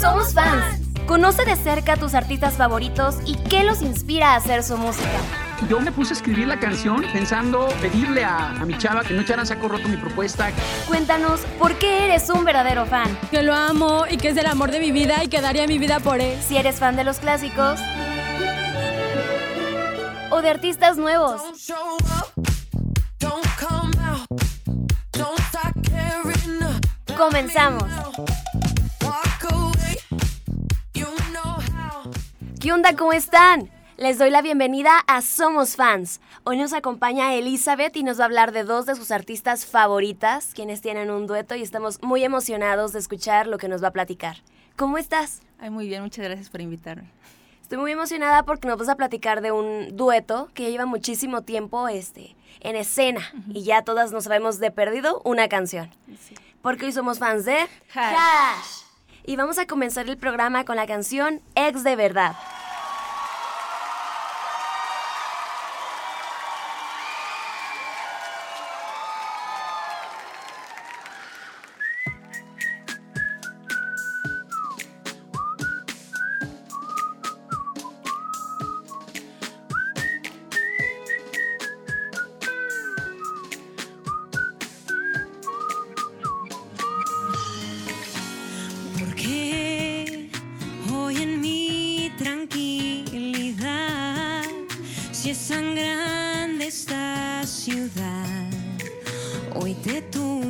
Somos fans. Conoce de cerca a tus artistas favoritos y qué los inspira a hacer su música. Yo me puse a escribir la canción pensando pedirle a, a mi chava que no echara saco roto mi propuesta. Cuéntanos por qué eres un verdadero fan. Que lo amo y que es el amor de mi vida y que daría mi vida por él. Si eres fan de los clásicos o de artistas nuevos. Comenzamos. ¿Qué onda? ¿Cómo están? Les doy la bienvenida a Somos Fans. Hoy nos acompaña Elizabeth y nos va a hablar de dos de sus artistas favoritas, quienes tienen un dueto y estamos muy emocionados de escuchar lo que nos va a platicar. ¿Cómo estás? Ay, muy bien, muchas gracias por invitarme. Estoy muy emocionada porque nos vas a platicar de un dueto que lleva muchísimo tiempo este, en escena y ya todas nos sabemos de perdido una canción. Porque hoy somos fans de Hash. Y vamos a comenzar el programa con la canción Ex de Verdad. Hoy te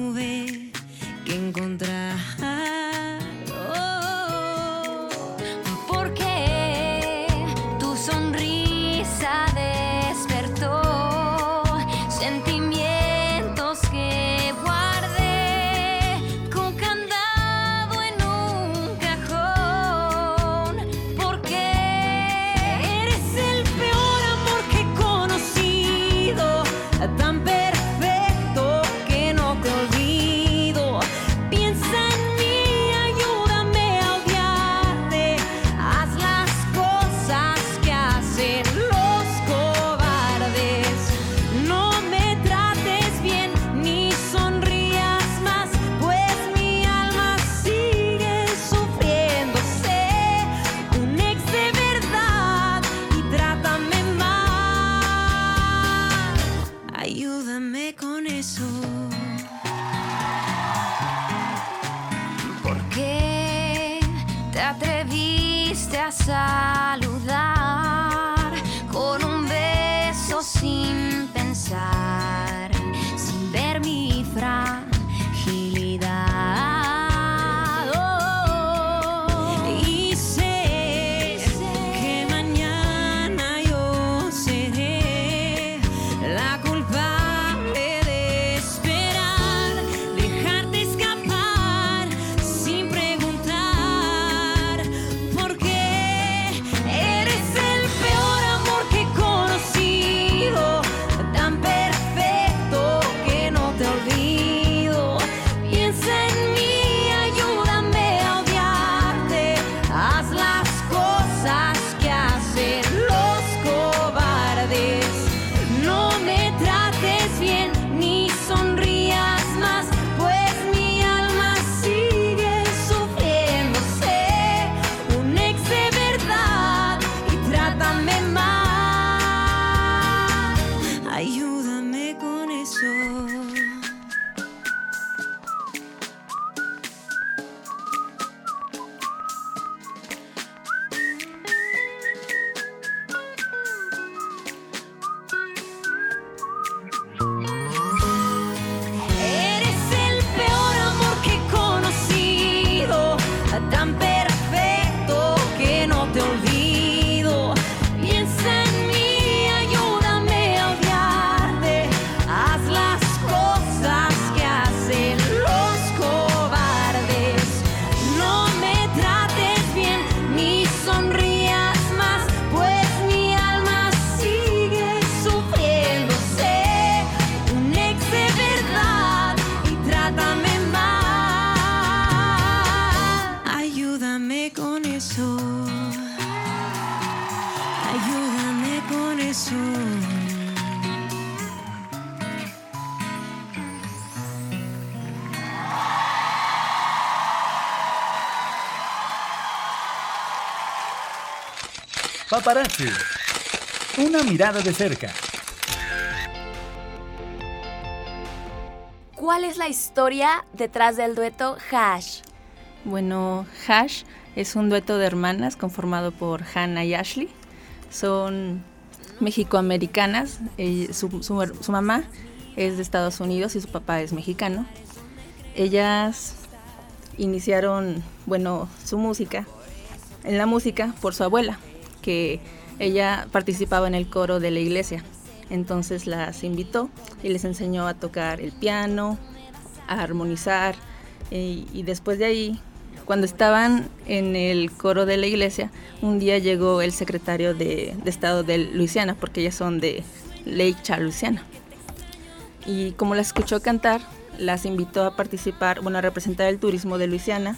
Paparazzi. Una mirada de cerca. ¿Cuál es la historia detrás del dueto Hash? Bueno, Hash es un dueto de hermanas conformado por Hannah y Ashley. Son mexicoamericanas. Eh, su, su, su mamá es de Estados Unidos y su papá es mexicano. Ellas iniciaron, bueno, su música, en la música por su abuela, que ella participaba en el coro de la iglesia. Entonces las invitó y les enseñó a tocar el piano, a armonizar y, después de ahí, cuando estaban en el coro de la iglesia, un día llegó el secretario de, de Estado de Luisiana, porque ellas son de Lake Charles, Luisiana. Y como las escuchó cantar, las invitó a participar, bueno, a representar el turismo de Luisiana.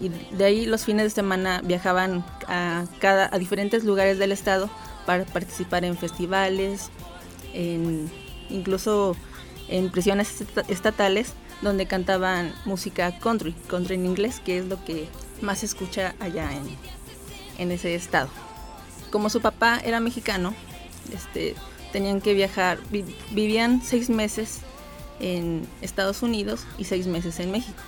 Y de ahí los fines de semana viajaban a, cada, a diferentes lugares del estado para participar en festivales, en, incluso en prisiones estatales donde cantaban música country, country en inglés, que es lo que más se escucha allá en, en ese estado. Como su papá era mexicano, este, tenían que viajar, vi, vivían seis meses en Estados Unidos y seis meses en México.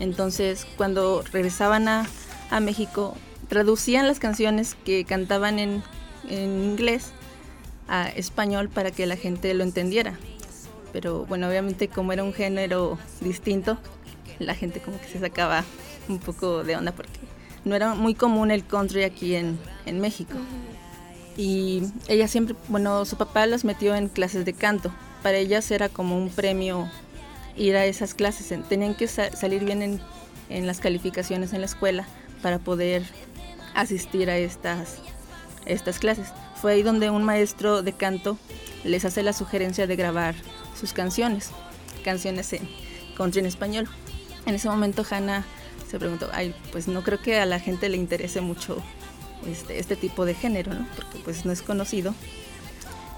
Entonces, cuando regresaban a, a México, traducían las canciones que cantaban en, en inglés a español para que la gente lo entendiera. Pero bueno, obviamente como era un género distinto, la gente como que se sacaba un poco de onda porque no era muy común el country aquí en, en México. Y ella siempre, bueno, su papá los metió en clases de canto. Para ellas era como un premio ir a esas clases. Tenían que sa salir bien en, en las calificaciones en la escuela para poder asistir a estas, estas clases. Fue ahí donde un maestro de canto les hace la sugerencia de grabar sus canciones, canciones en country en español. En ese momento Hannah se preguntó, ay, pues no creo que a la gente le interese mucho este, este tipo de género, ¿no? Porque pues no es conocido.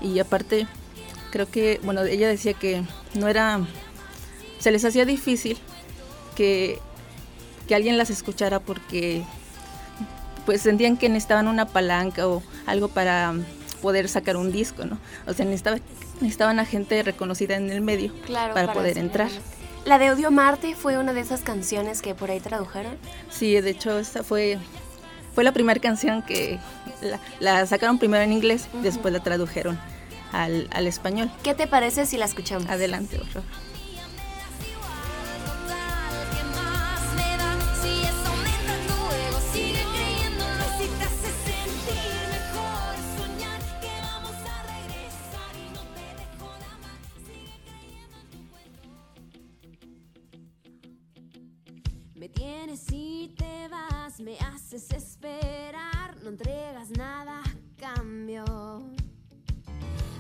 Y aparte, creo que, bueno, ella decía que no era, se les hacía difícil que, que alguien las escuchara porque pues sentían que necesitaban una palanca o algo para poder sacar un disco, ¿no? O sea, necesitaba, necesitaban a gente reconocida en el medio claro, para, para, poder entrar. ¿La de Odio Marte fue una de esas canciones que por ahí tradujeron? Sí, de hecho, esta fue, fue la primera canción que la, la sacaron primero en inglés, uh -huh. después la tradujeron al, al, español. ¿Qué te parece si la escuchamos? Adelante, por favor. Me tienes y te vas, me haces esperar, no entregas nada cambio.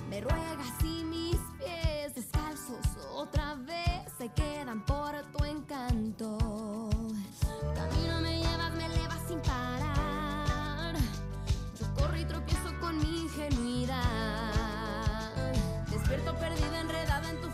Me ruegas y mis pies descalzos otra vez se quedan por tu encanto. Camino me llevas, me elevas sin parar. Yo corro y tropiezo con mi ingenuidad. Despierto perdida, enredada en tu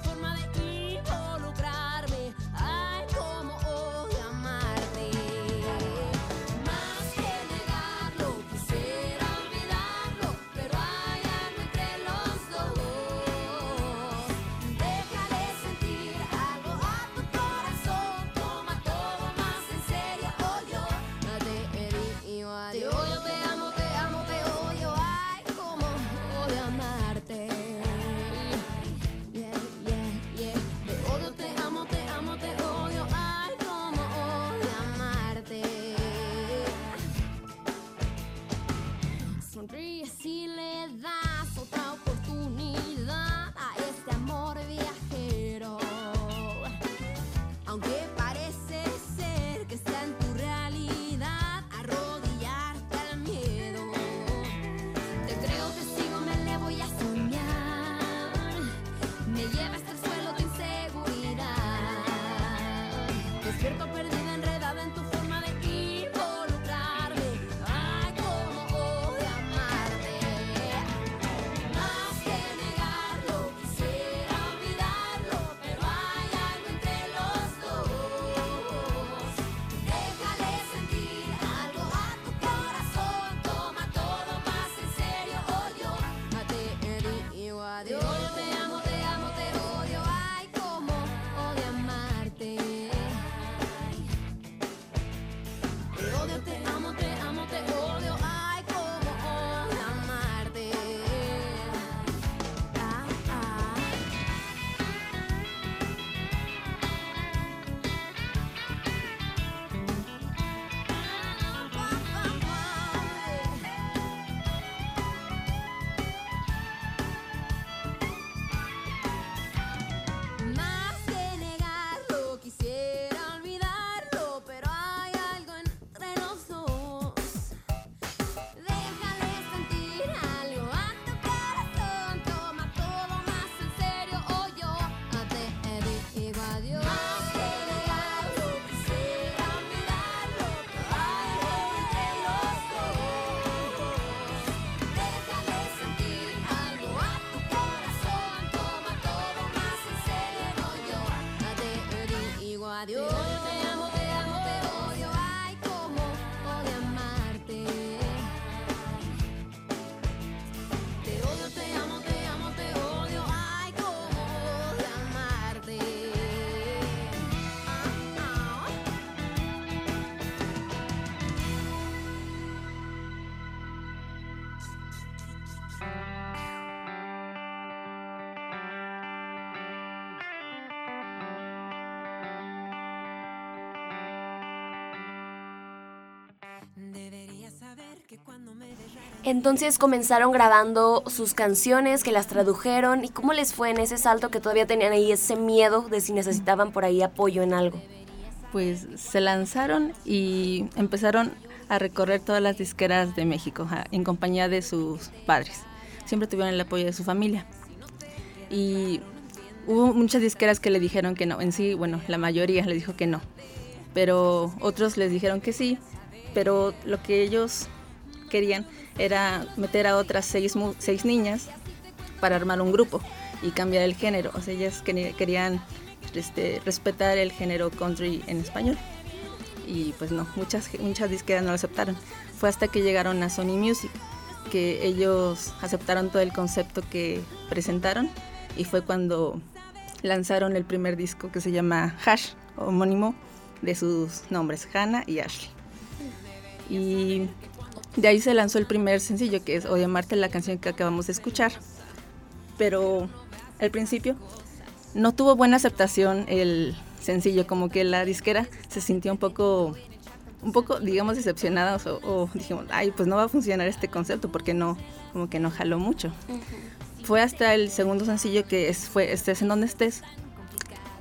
Entonces comenzaron grabando sus canciones, que las tradujeron, ¿y cómo les fue en ese salto que todavía tenían ahí ese miedo de si necesitaban por ahí apoyo en algo? Pues se lanzaron y empezaron a recorrer todas las disqueras de México en compañía de sus padres. Siempre tuvieron el apoyo de su familia. Y hubo muchas disqueras que le dijeron que no. En sí, bueno, la mayoría le dijo que no. Pero otros les dijeron que sí. Pero lo que ellos querían era meter a otras seis, seis niñas para armar un grupo y cambiar el género. O sea, ellas querían este, respetar el género country en español. Y pues no, muchas, muchas disqueras no lo aceptaron. Fue hasta que llegaron a Sony Music que ellos aceptaron todo el concepto que presentaron y fue cuando lanzaron el primer disco que se llama Hash, homónimo de sus nombres, Hannah y Ashley. Y de ahí se lanzó el primer sencillo que es O de amarte, la canción que acabamos de escuchar. Pero al principio no tuvo buena aceptación el sencillo, como que la disquera se sintió un poco, un poco, digamos, decepcionada o, o dijimos, ay, pues no va a funcionar este concepto porque no, como que no jaló mucho. Fue hasta el segundo sencillo que es, fue Estés en donde estés,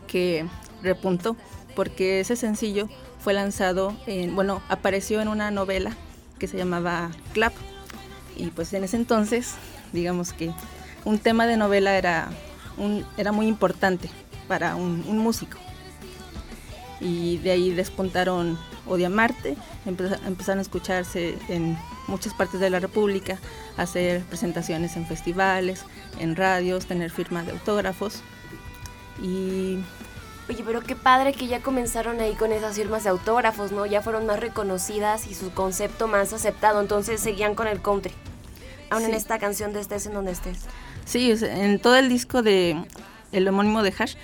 que repuntó, porque ese sencillo fue lanzado, en, bueno, apareció en una novela que se llamaba Clap. Y pues en ese entonces, digamos que un tema de novela era, un, era muy importante para un, un músico. Y de ahí despuntaron Odia Marte, empeza- empezaron a escucharse en muchas partes de la República, hacer presentaciones en festivales, en radios, tener firmas de autógrafos. Y Oye, pero qué padre que ya comenzaron ahí con esas firmas de autógrafos, ¿no? Ya fueron más reconocidas y su concepto más aceptado, entonces seguían con el country. Aún en Sí. esta canción de Estés en donde estés. Sí, en todo el disco de el homónimo de Hash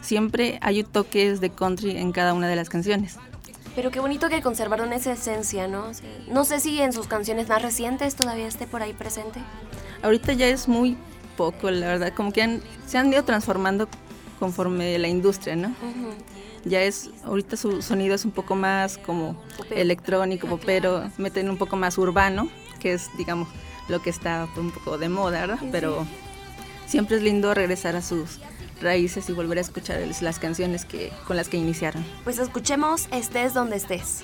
siempre hay toques de country en cada una de las canciones. Pero qué bonito que conservaron esa esencia, ¿no? No sé si en sus canciones más recientes todavía esté por ahí presente. Ahorita ya es muy poco, la verdad, como que han- se han ido transformando conforme la industria, ¿no? Ya es, ahorita su sonido es un poco más como Popero. electrónico, popero, meten un poco más urbano, que es, digamos, lo que está un poco de moda, ¿verdad? Pero siempre es lindo regresar a sus raíces y volver a escuchar las canciones que, con las que iniciaron. Pues escuchemos Estés donde estés.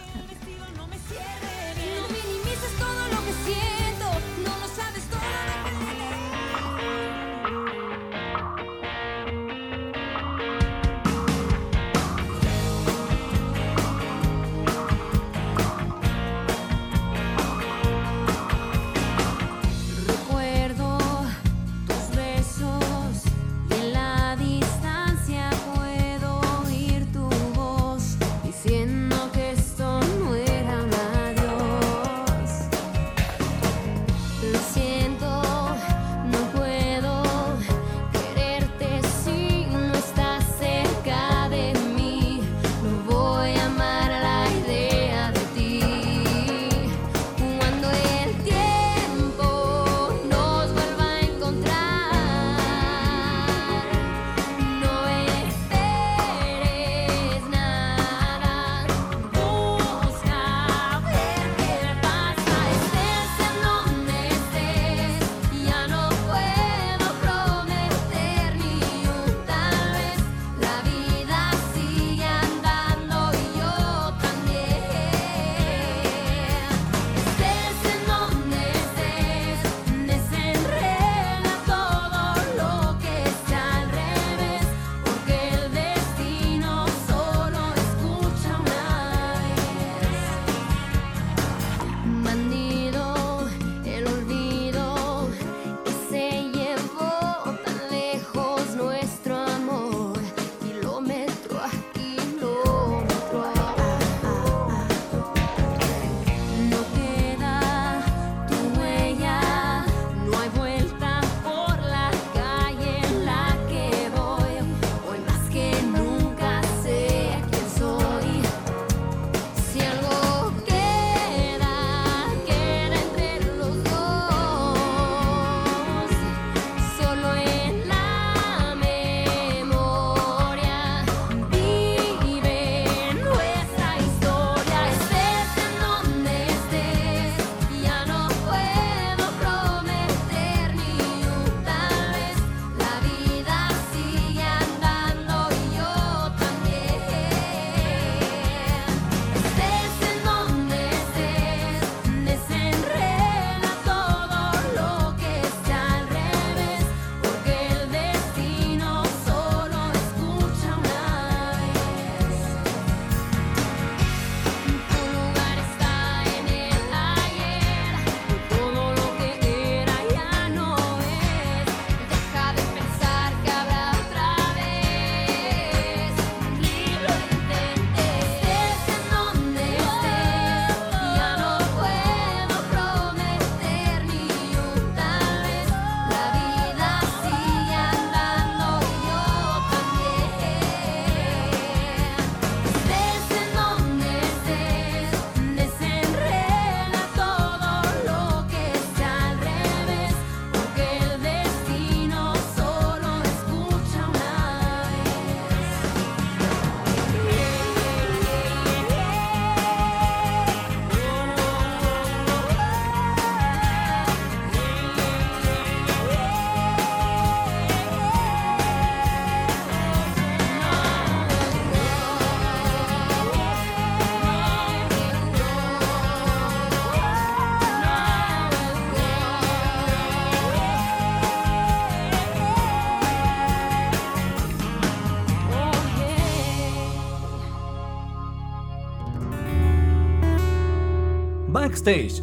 Backstage.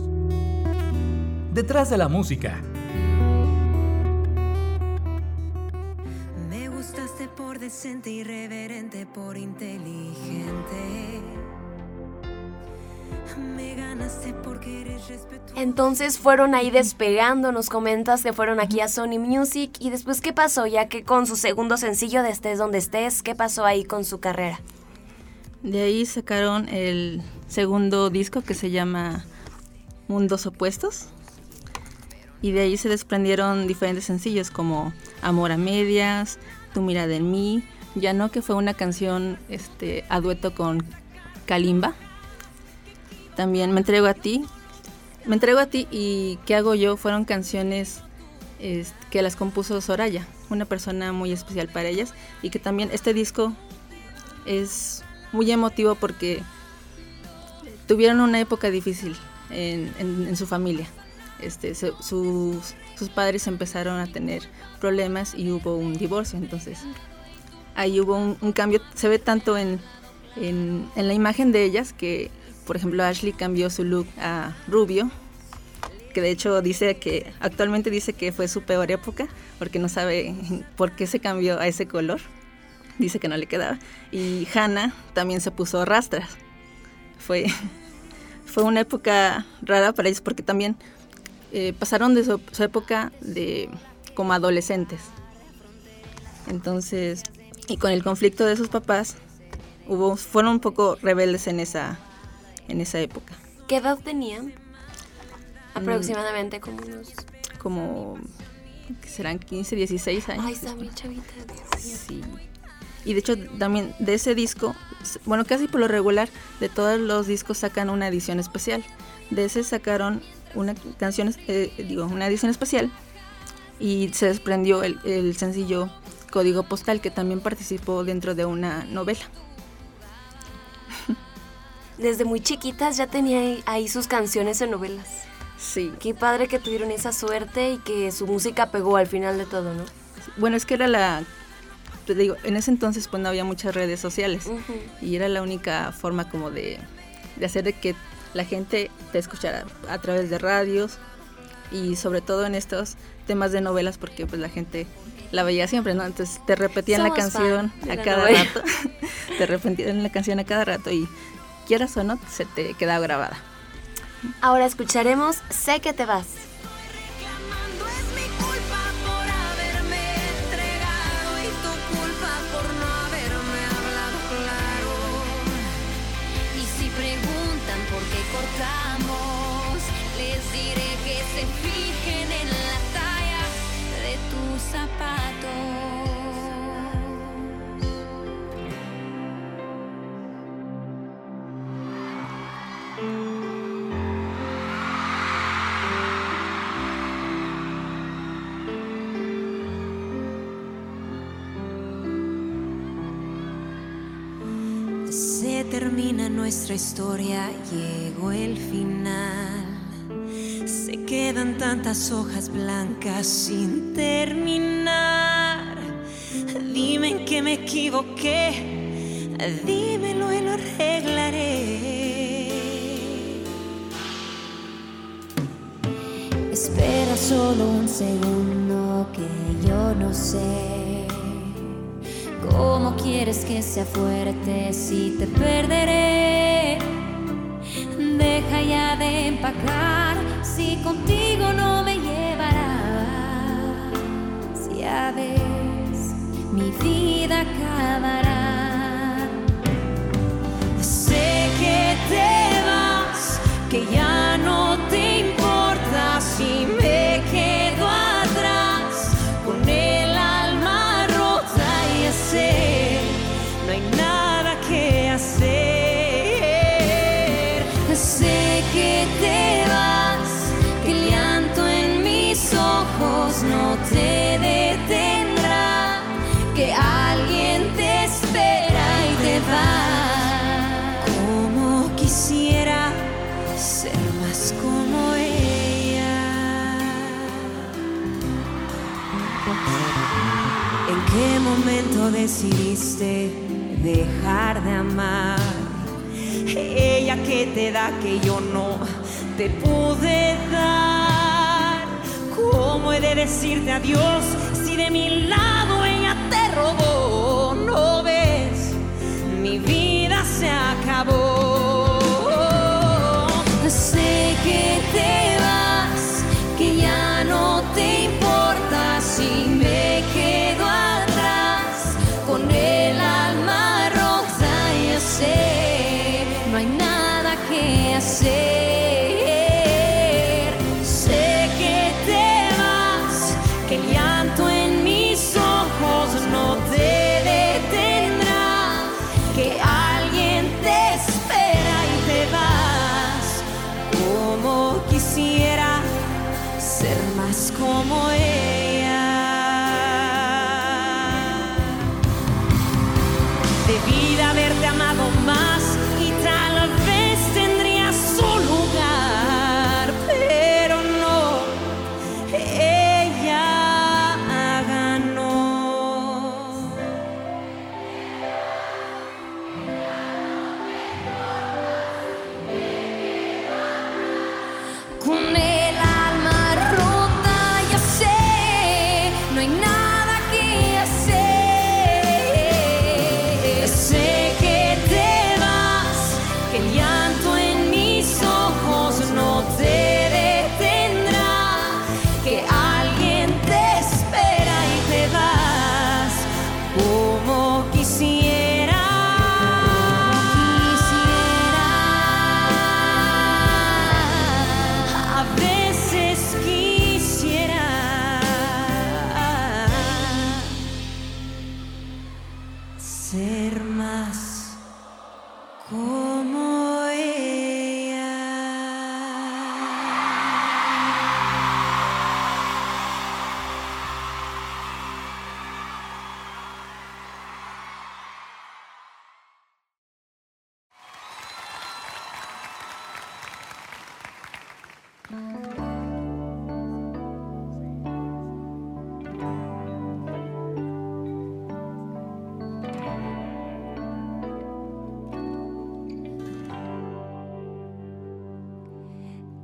Detrás de la música. Me gustaste por decente, irreverente, por inteligente. Me ganaste porque eres respetuoso. Entonces fueron ahí despegando, nos comentas que fueron aquí a Sony Music y después qué pasó, ya que con su segundo sencillo de Estés donde estés, ¿qué pasó ahí con su carrera? De ahí sacaron el segundo disco que se llama Mundos Opuestos. Y de ahí se desprendieron diferentes sencillos como Amor a Medias, Tu mirada en mí, Ya no, que fue una canción este, a dueto con Kalimba. También Me entrego a ti. Me entrego a ti y ¿Qué hago yo? Fueron canciones es, que las compuso Soraya, una persona muy especial para ellas. Y que también este disco es muy emotivo porque tuvieron una época difícil en, en- en su familia. Este, se- sus, sus padres empezaron a tener problemas y hubo un divorcio, entonces ahí hubo un, un cambio, se ve tanto en, en, en la imagen de ellas que, por ejemplo, Ashley cambió su look a rubio, que de hecho dice que actualmente dice que fue su peor época porque no sabe por qué se cambió a ese color dice que no le quedaba. Y Hannah también se puso rastras. Fue, fue una época rara para ellos porque también eh, pasaron de su, su época de como adolescentes. Entonces, y con el conflicto de sus papás, hubo, fueron un poco rebeldes en esa, en esa época. ¿Qué edad tenían? Aproximadamente como unos... Como que serán 15, 16 años. Ay, está muy chavita. Dios mío. Sí. Y de hecho también de ese disco, bueno, casi por lo regular, de todos los discos sacan una edición especial. De ese sacaron una canción, eh, digo, una edición especial y se desprendió el, el sencillo Código Postal que también participó dentro de una novela. Desde muy chiquitas ya tenía ahí sus canciones en novelas. Sí. Qué padre que tuvieron esa suerte y que su música pegó al final de todo, ¿no? Bueno, es que era la, digo, en ese entonces pues no había muchas redes sociales. Y era la única forma como de, de hacer de que la gente te escuchara a través de radios y sobre todo en estos temas de novelas porque pues la gente la veía siempre, ¿no? Entonces te repetían la canción a la cada novela. rato, te repetían la canción a cada rato y quieras o no, se te quedaba grabada. Ahora escucharemos Sé que te vas. Nuestra historia, llegó el final. Se quedan tantas hojas blancas sin terminar. Dime en qué me equivoqué, dímelo y lo arreglaré. Espera solo un segundo que yo no sé cómo quieres que sea fuerte si te perderé. Deja ya de empacar si contigo no me llevarás. Ya ves, mi vida acabará. Momento decidiste dejar de amar? ella que te da que yo no te pude dar. ¿Cómo he de decirte adiós si de mi lado ella te robó? ¿No ves? Mi vida se acabó. Sé que te ser más como ella.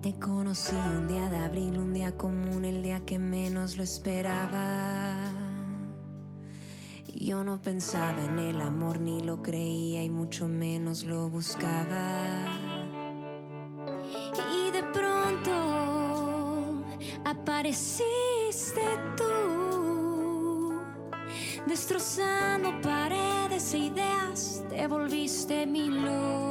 Te conocí un día de abril, un día común, el día que menos lo esperaba. Yo no pensaba en el amor, ni lo creía y mucho menos lo buscaba. Y de pronto apareciste tú, destrozando paredes e ideas, te volviste mi luz.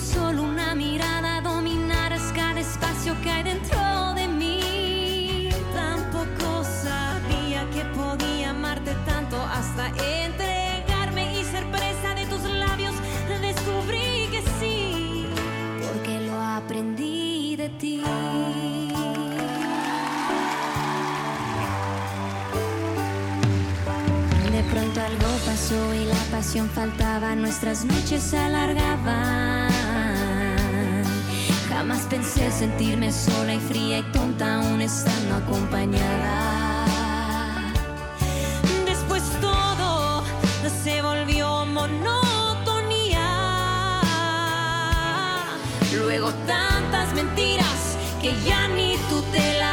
Solo una mirada dominaras cada espacio que hay dentro de mí. Tampoco sabía que podía amarte tanto hasta entregarme y ser presa de tus labios. Descubrí que sí. Porque lo aprendí de ti. De pronto algo pasó y la pasión faltaba, nuestras noches se alargaban. Jamás pensé sentirme sola y fría y tonta aún estando acompañada. Después todo se volvió monotonía. Luego tantas mentiras que ya ni tú te las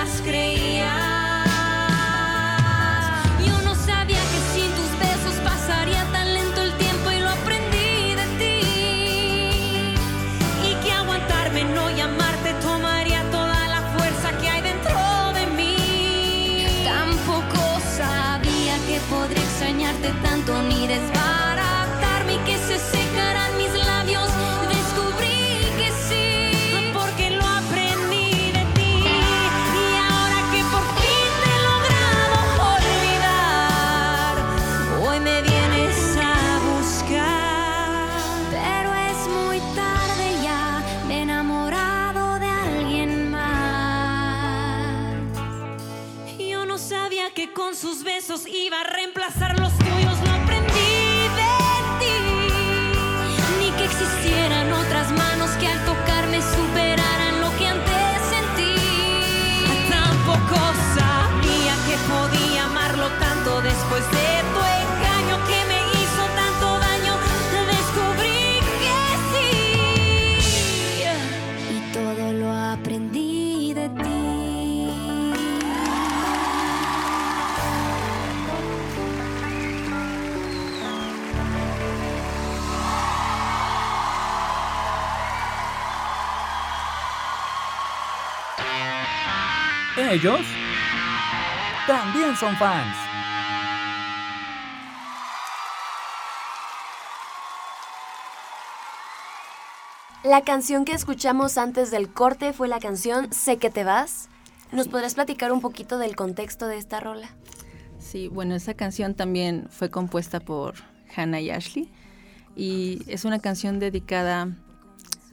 ellos también son fans. La canción que escuchamos antes del corte fue la canción Sé que te vas. ¿Nos podrás platicar un poquito del contexto de esta rola? Sí, bueno, esa canción también fue compuesta por Hannah y Ashley y es una canción dedicada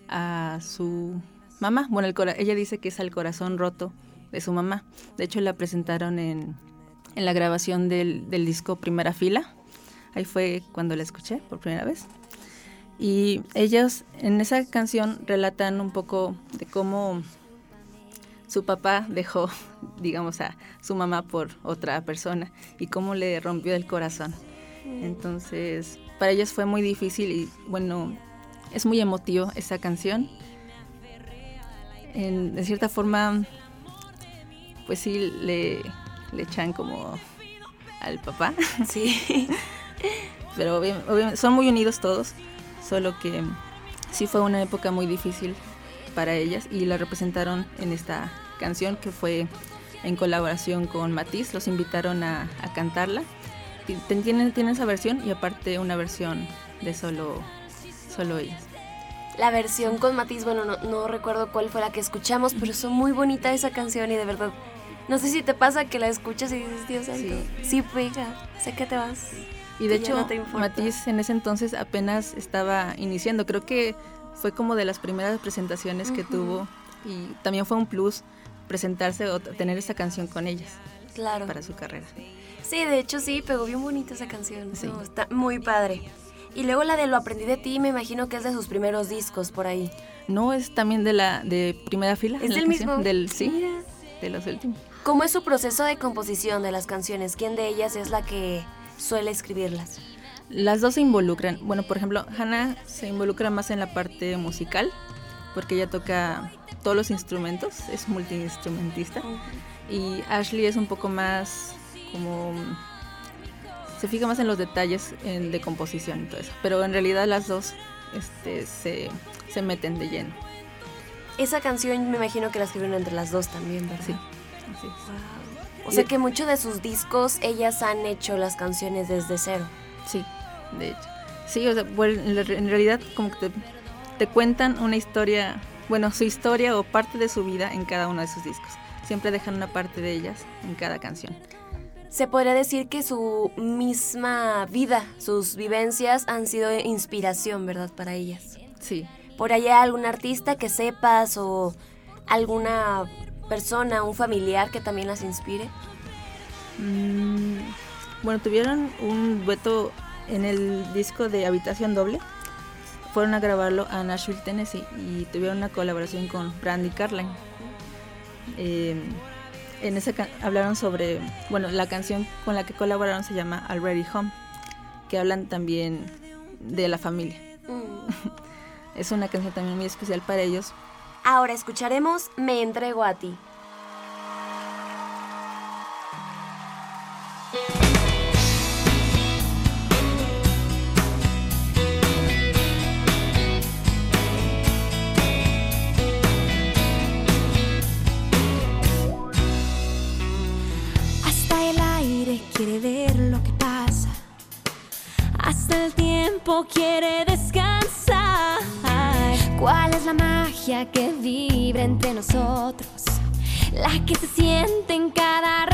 a su mamá. Bueno, ella dice que es el corazón roto de su mamá. De hecho, la presentaron en, en la grabación del, del disco Primera Fila. Ahí fue cuando la escuché por primera vez. Y ellos en esa canción relatan un poco de cómo su papá dejó, digamos, a su mamá por otra persona y cómo le rompió el corazón. Entonces, para ellos fue muy difícil y bueno, es muy emotivo esa canción. En, de cierta forma, pues sí, le, le echan como al papá. Sí. Pero son muy unidos todos solo que sí fue una época muy difícil para ellas y la representaron en esta canción que fue en colaboración con Matiz, los invitaron a, cantarla. Tienen, tienen esa versión y aparte una versión de solo, solo ellas. La versión con Matiz, bueno, no, recuerdo cuál fue la que escuchamos, pero son muy bonita esa canción y de verdad, no sé si te pasa que la escuchas y dices, Dios santo, sí, sí pega, sé que te vas. Y de hecho, Matiz en ese entonces apenas estaba iniciando. Creo que fue como de las primeras presentaciones que tuvo y también fue un plus presentarse o tener esa canción con ellas. Claro. Para su carrera. Sí, de hecho sí, pegó bien bonita esa canción. Sí. está muy padre. Y luego la de Lo aprendí de ti, me imagino que es de sus primeros discos por ahí. No, es también de la de primera fila. Es del mismo. Del, sí, de los últimos. ¿Cómo es su proceso de composición de las canciones? ¿Quién de ellas es la que suele escribirlas? Las dos se involucran. Bueno, por ejemplo, Hannah se involucra más en la parte musical, porque ella toca todos los instrumentos, es multiinstrumentista. Y Ashley es un poco más como... Se fija más en los detalles de composición y todo eso. Pero en realidad las dos este, se, se meten de lleno. Esa canción me imagino que la escribieron entre las dos también, ¿verdad? Sí, O sea que muchos de sus discos ellas han hecho las canciones desde cero. Sí, de hecho. Sí, o sea, en realidad como que te, cuentan una historia, bueno, su historia o parte de su vida en cada uno de sus discos. Siempre dejan una parte de ellas en cada canción. Se podría decir que su misma vida, sus vivencias han sido inspiración, ¿verdad? Para ellas. Sí. ¿Por allá algún artista que sepas o alguna persona, un familiar que también las inspire? Mm, bueno, tuvieron un dueto en el disco de Habitación Doble. Fueron a grabarlo a Nashville, Tennessee y tuvieron una colaboración con Brandy Carlin. Eh, en esa hablaron sobre, bueno, la canción con la que colaboraron se llama Already Home, que hablan también de la familia. Mm. es una canción también muy especial para ellos. Ahora escucharemos Me entrego a ti. quiere descansar. Que vibra entre nosotros? La que se siente en cada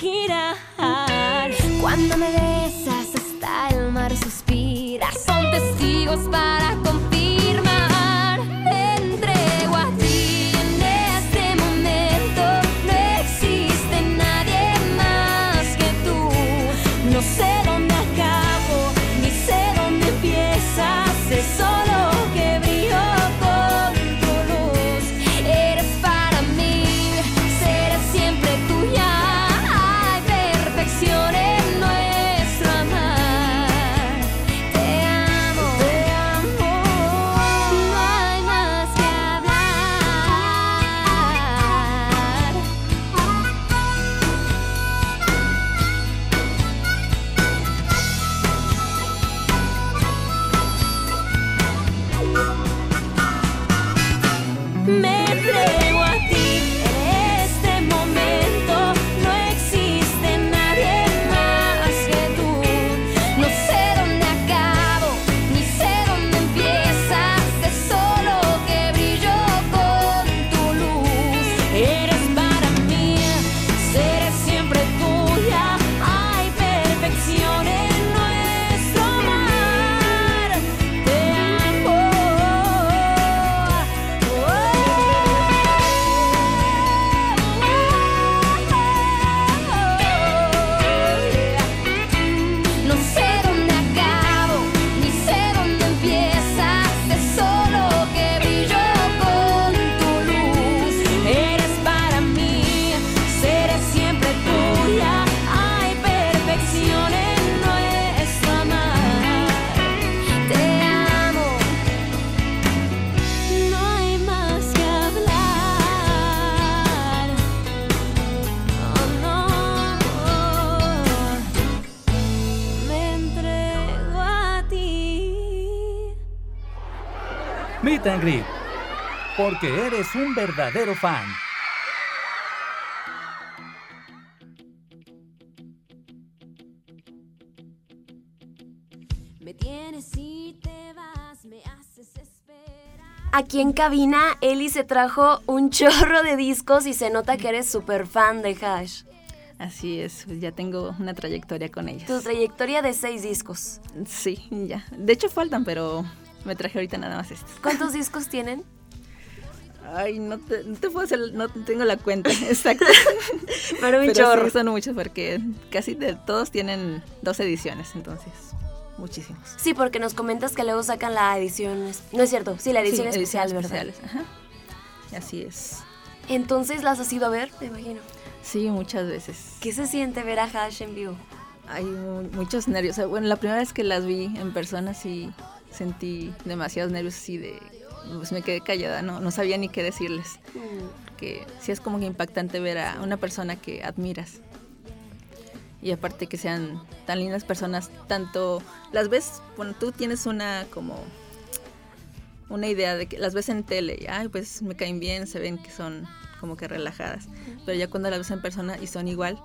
girar. Cuando me besas hasta el mar suspira, son testigos para. Meet and Greet. Porque eres un verdadero fan. Me tienes y te vas, me haces esperar. Aquí en cabina, Eli se trajo un chorro de discos y se nota que eres súper fan de Hash. Así es, pues ya tengo una trayectoria con ellas. Tu trayectoria de seis discos. Sí, ya. De hecho faltan, pero me traje ahorita nada más estos. ¿Cuántos discos tienen? Ay, no te, no te puedo hacer, no tengo la cuenta exacta. Pero un Pero chorro. sí, son muchos porque casi de todos tienen dos ediciones, entonces muchísimos. Sí, porque nos comentas que luego sacan la edición. No es cierto, sí, la edición Sí, especial, ¿verdad? especiales, Ajá. Así es. Entonces las has ido a ver, me imagino. Sí, muchas veces. ¿Qué se siente ver a Hash en vivo? Hay mu- muchos nervios. Bueno, la primera vez que las vi en persona sí sentí demasiados nervios así de... Pues me quedé callada, no, no sabía ni qué decirles. Que sí es como que impactante ver a una persona que admiras. Y aparte que sean tan lindas personas, tanto las ves, bueno, tú tienes una como una idea de que las ves en tele y ay, pues me caen bien, se ven que son como que relajadas. Pero ya cuando las ves en persona y son igual,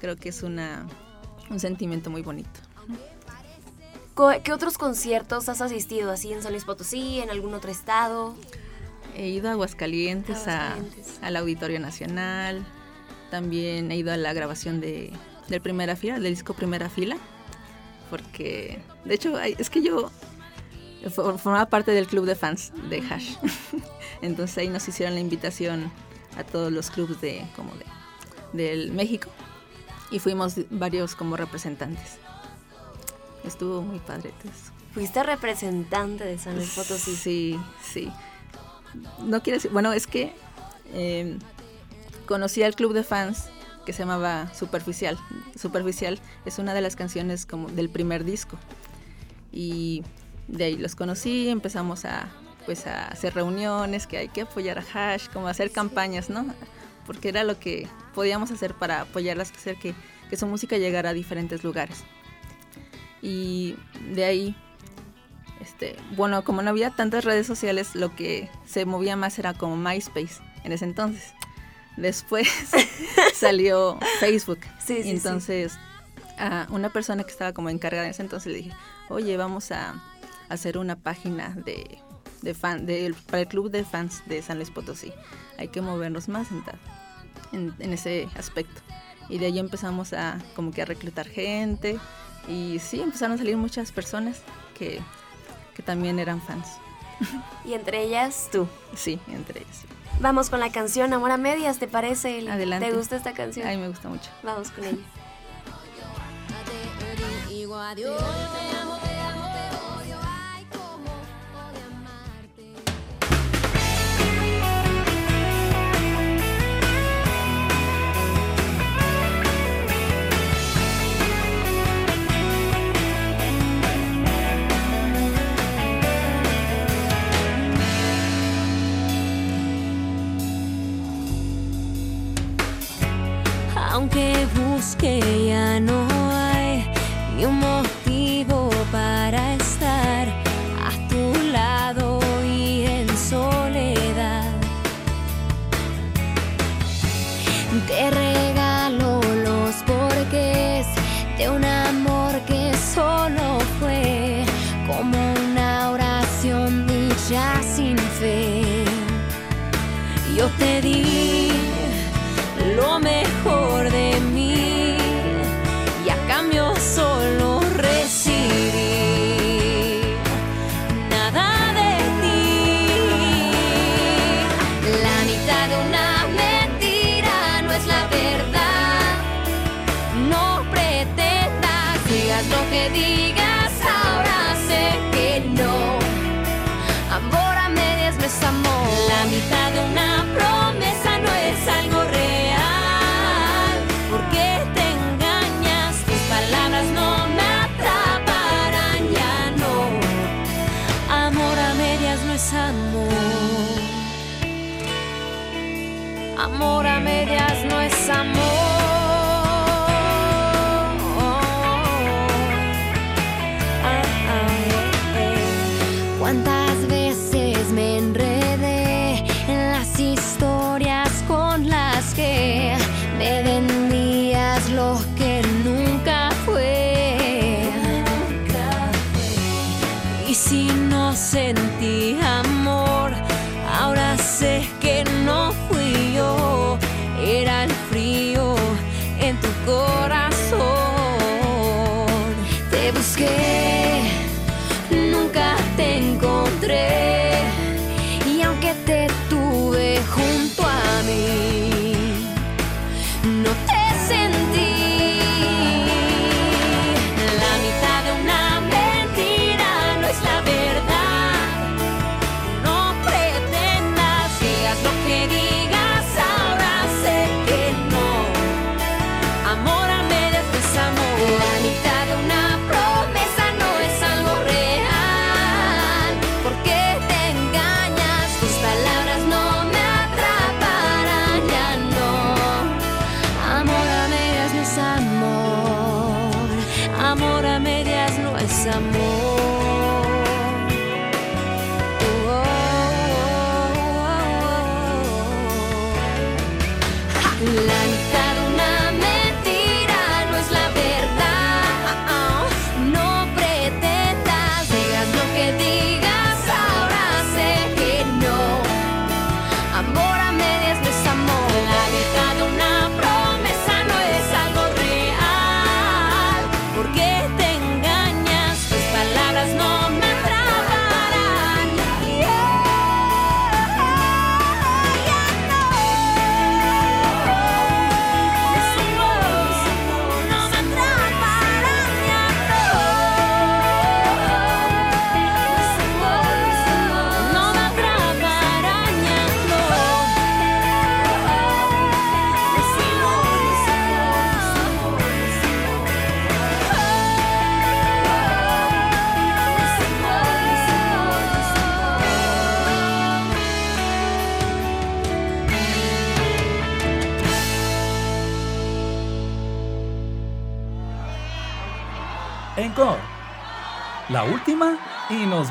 creo que es una un sentimiento muy bonito. ¿Qué otros conciertos has asistido? ¿Así en San Luis Potosí, en algún otro estado? He ido a Aguascalientes, a- Aguascalientes. al Auditorio Nacional, también he ido a la grabación de, del Primera Fila, del disco Primera Fila, porque de hecho es que yo for- formaba parte del club de fans de Hash, entonces ahí nos hicieron la invitación a todos los clubes de como de del México y fuimos varios como representantes. Estuvo muy padre eso. Fuiste representante de San Luis Potosí. Sí, sí. No quiere decir, bueno, es que eh, conocí al club de fans que se llamaba Superficial. Superficial es una de las canciones como del primer disco. Y de ahí los conocí, empezamos a pues a hacer reuniones, que hay que apoyar a Hash, como hacer campañas, ¿no? Porque era lo que podíamos hacer para apoyarlas, hacer que, que su música llegara a diferentes lugares. Y de ahí este, bueno, como no había tantas redes sociales, lo que se movía más era como MySpace en ese entonces. Después salió Facebook. Sí, sí, y sí. entonces a una persona que estaba como encargada en ese entonces le dije, oye, vamos a hacer una página de, de fan, del- para el club de fans de San Luis Potosí. Hay que movernos más en, tal- en, en ese aspecto. Y de ahí empezamos a como que a reclutar gente. Y sí, empezaron a salir muchas personas que, que también eran fans. Y entre ellas tú. Sí, entre ellas. Vamos con la canción Amor a Medias, ¿te parece? Eli? Adelante. ¿Te gusta esta canción? A mí me gusta mucho. Vamos con ella. Aunque busque ya no digas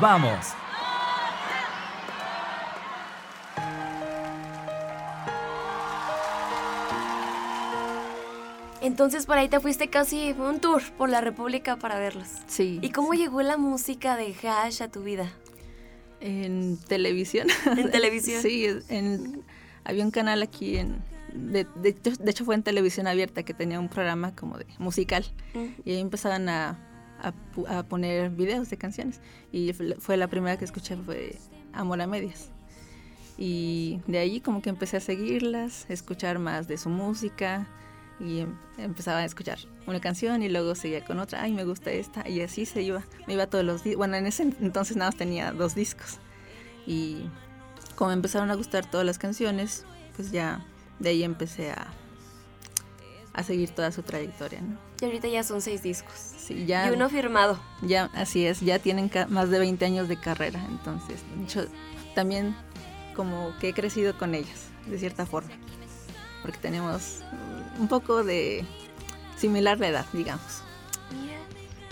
vamos. Entonces por ahí te fuiste casi un tour por la República para verlos. Sí. ¿Y cómo llegó la música de Hash a tu vida? En televisión. ¿En televisión? Sí, en, había un canal aquí en... De, de hecho- de hecho fue en televisión abierta que tenía un programa como de musical y ahí empezaban a, a a poner videos de canciones. Y fue la- primera que escuché fue Amor a Medias. Y de ahí como que empecé a seguirlas, a escuchar más de su música y em- empezaba a escuchar una canción y luego seguía con otra, ay me gusta esta. Y así se iba, me iba todos los días, bueno en ese entonces nada más tenía dos discos. Y como empezaron a gustar todas las canciones, pues ya de ahí empecé a, a seguir toda su trayectoria, ¿no? Y ahorita ya son seis discos. Sí, ya, Y uno firmado. ya, así es, ya tienen más de 20 años de carrera, entonces yo también como que he crecido con ellas, de cierta forma, porque tenemos un poco de similar la edad, digamos.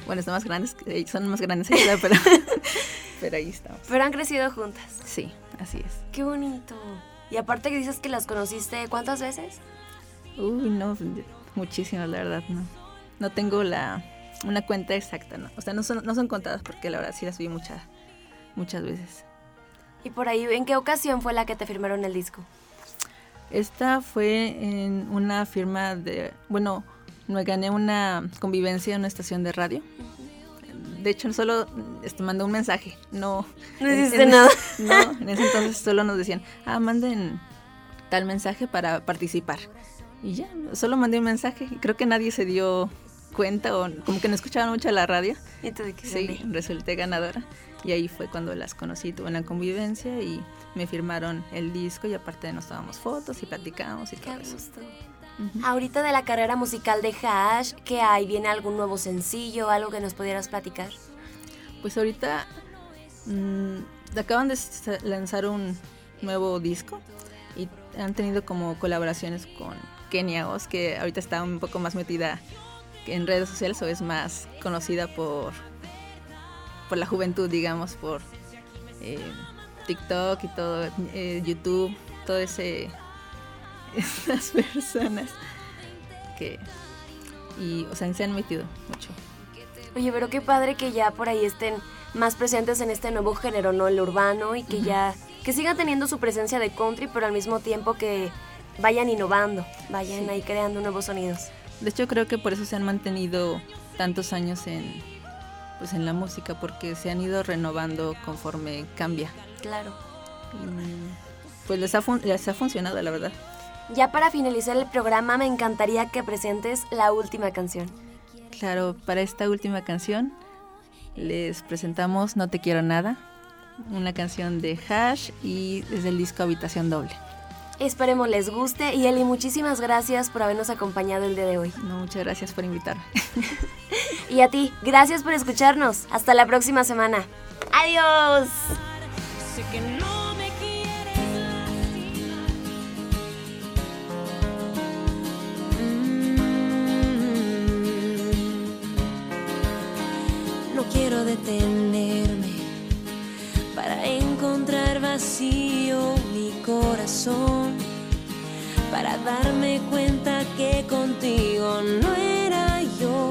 Bueno, son más grandes, son más grandes pero, pero ahí estamos. Pero han crecido juntas. Sí, así es. Qué bonito. Y aparte que dices que las conociste, ¿cuántas veces? Uy, no, muchísimas, la verdad, no. No tengo la, una cuenta exacta, ¿no? O sea, no son, no son contadas porque la verdad sí las vi muchas, muchas veces. Y por ahí, ¿en qué ocasión fue la que te firmaron el disco? Esta fue en una firma de, bueno, me gané una convivencia en una estación de radio. De hecho, solo este, mandé un mensaje, no... No hiciste en- nada. No, en ese entonces solo nos decían, ah, manden tal mensaje para participar. Y ya, solo mandé un mensaje creo que nadie se dio cuenta o como que no escuchaban mucho la radio. Sí, resulté ganadora. Y ahí fue cuando las conocí, tuve una convivencia y me firmaron el disco y aparte nos tomamos fotos y platicamos y Qué todo eso. Ahorita de la carrera musical de Hash, ¿qué hay? ¿Viene algún nuevo sencillo? ¿Algo que nos pudieras platicar? Pues ahorita mm, acaban de lanzar un nuevo disco y han tenido como colaboraciones con Kenia Oz, que ahorita está un poco más metida en redes sociales o es más conocida por, por la juventud, digamos, por eh, TikTok y todo, eh, YouTube, todo ese esas personas que y o sea se han metido mucho Oye, pero qué padre que ya por ahí estén más presentes en este nuevo género, ¿no? El urbano y que ya, que sigan teniendo su presencia de country, pero al mismo tiempo que vayan innovando, vayan ahí creando nuevos sonidos. De hecho, creo que por eso se han mantenido tantos años en, pues, en la música, porque se han ido renovando conforme cambia. Claro. Y, pues les ha, fun- les ha funcionado, la verdad. Ya para finalizar el programa me encantaría que presentes la última canción. Claro, para esta última canción les presentamos No Te Quiero Nada, una canción de Hash y desde el disco Habitación Doble. Esperemos les guste y Eli, muchísimas gracias por habernos acompañado el día de hoy. No, muchas gracias por invitarme. Y a ti, gracias por escucharnos. Hasta la próxima semana. Adiós. Sé que no me quieres lastimar. Mm. No quiero detenerme para encontrar vacío mi corazón, para darme cuenta que contigo no era yo.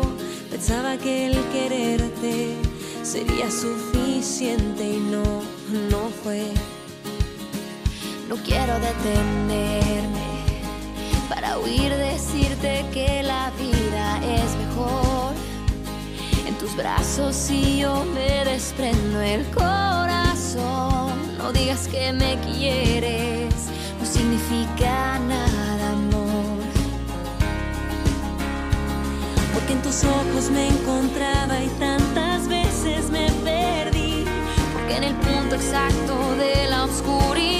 Pensaba que el quererte sería suficiente y no, no fue. No quiero detenerme para huir decirte que la vida es mejor. En tus brazos y yo me desprendo el corazón. No digas que me quieres, significa nada amor. Porque en tus ojos me encontraba y tantas veces me perdí. Porque en el punto exacto de la oscuridad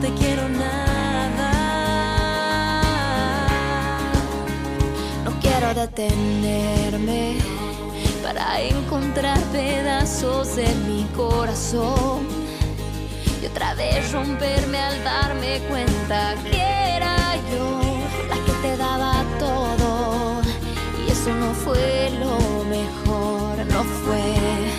te quiero nada. No quiero detenerme para encontrar pedazos de mi corazón y otra vez romperme al darme cuenta que era yo la que te daba todo y eso no fue lo mejor, no fue.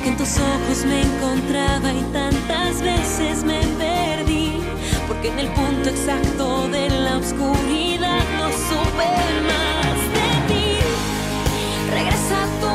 Porque en tus ojos me encontraba y tantas veces me perdí. Porque en el punto exacto de la oscuridad no supe más de ti. Regresa tu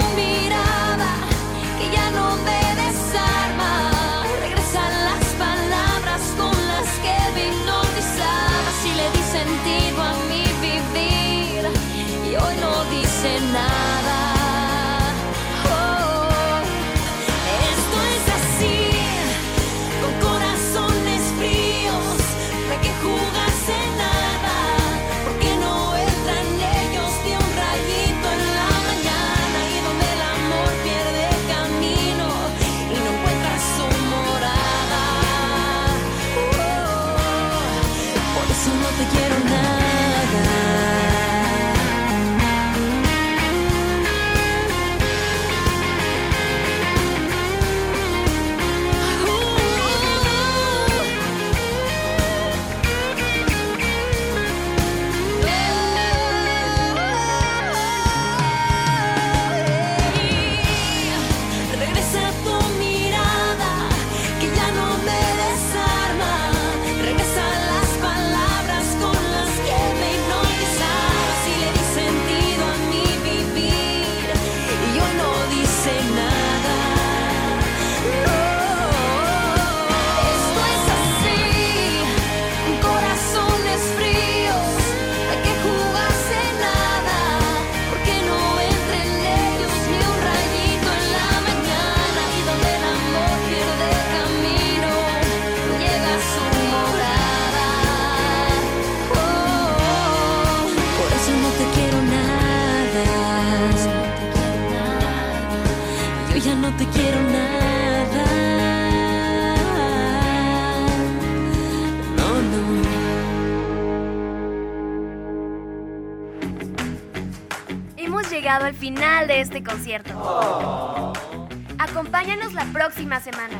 Concierto. Acompáñanos la próxima semana.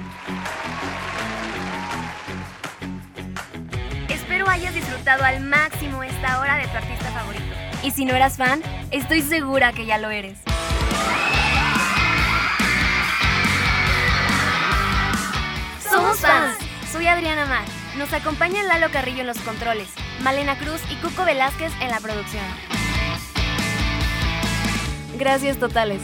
Espero hayas disfrutado al máximo esta hora de tu artista favorito. Y si no eras fan, estoy segura que ya lo eres. Somos fans. Soy Adriana Mar. Nos acompañan Lalo Carrillo en los controles, Malena Cruz y Cuco Velázquez en la producción. Gracias totales.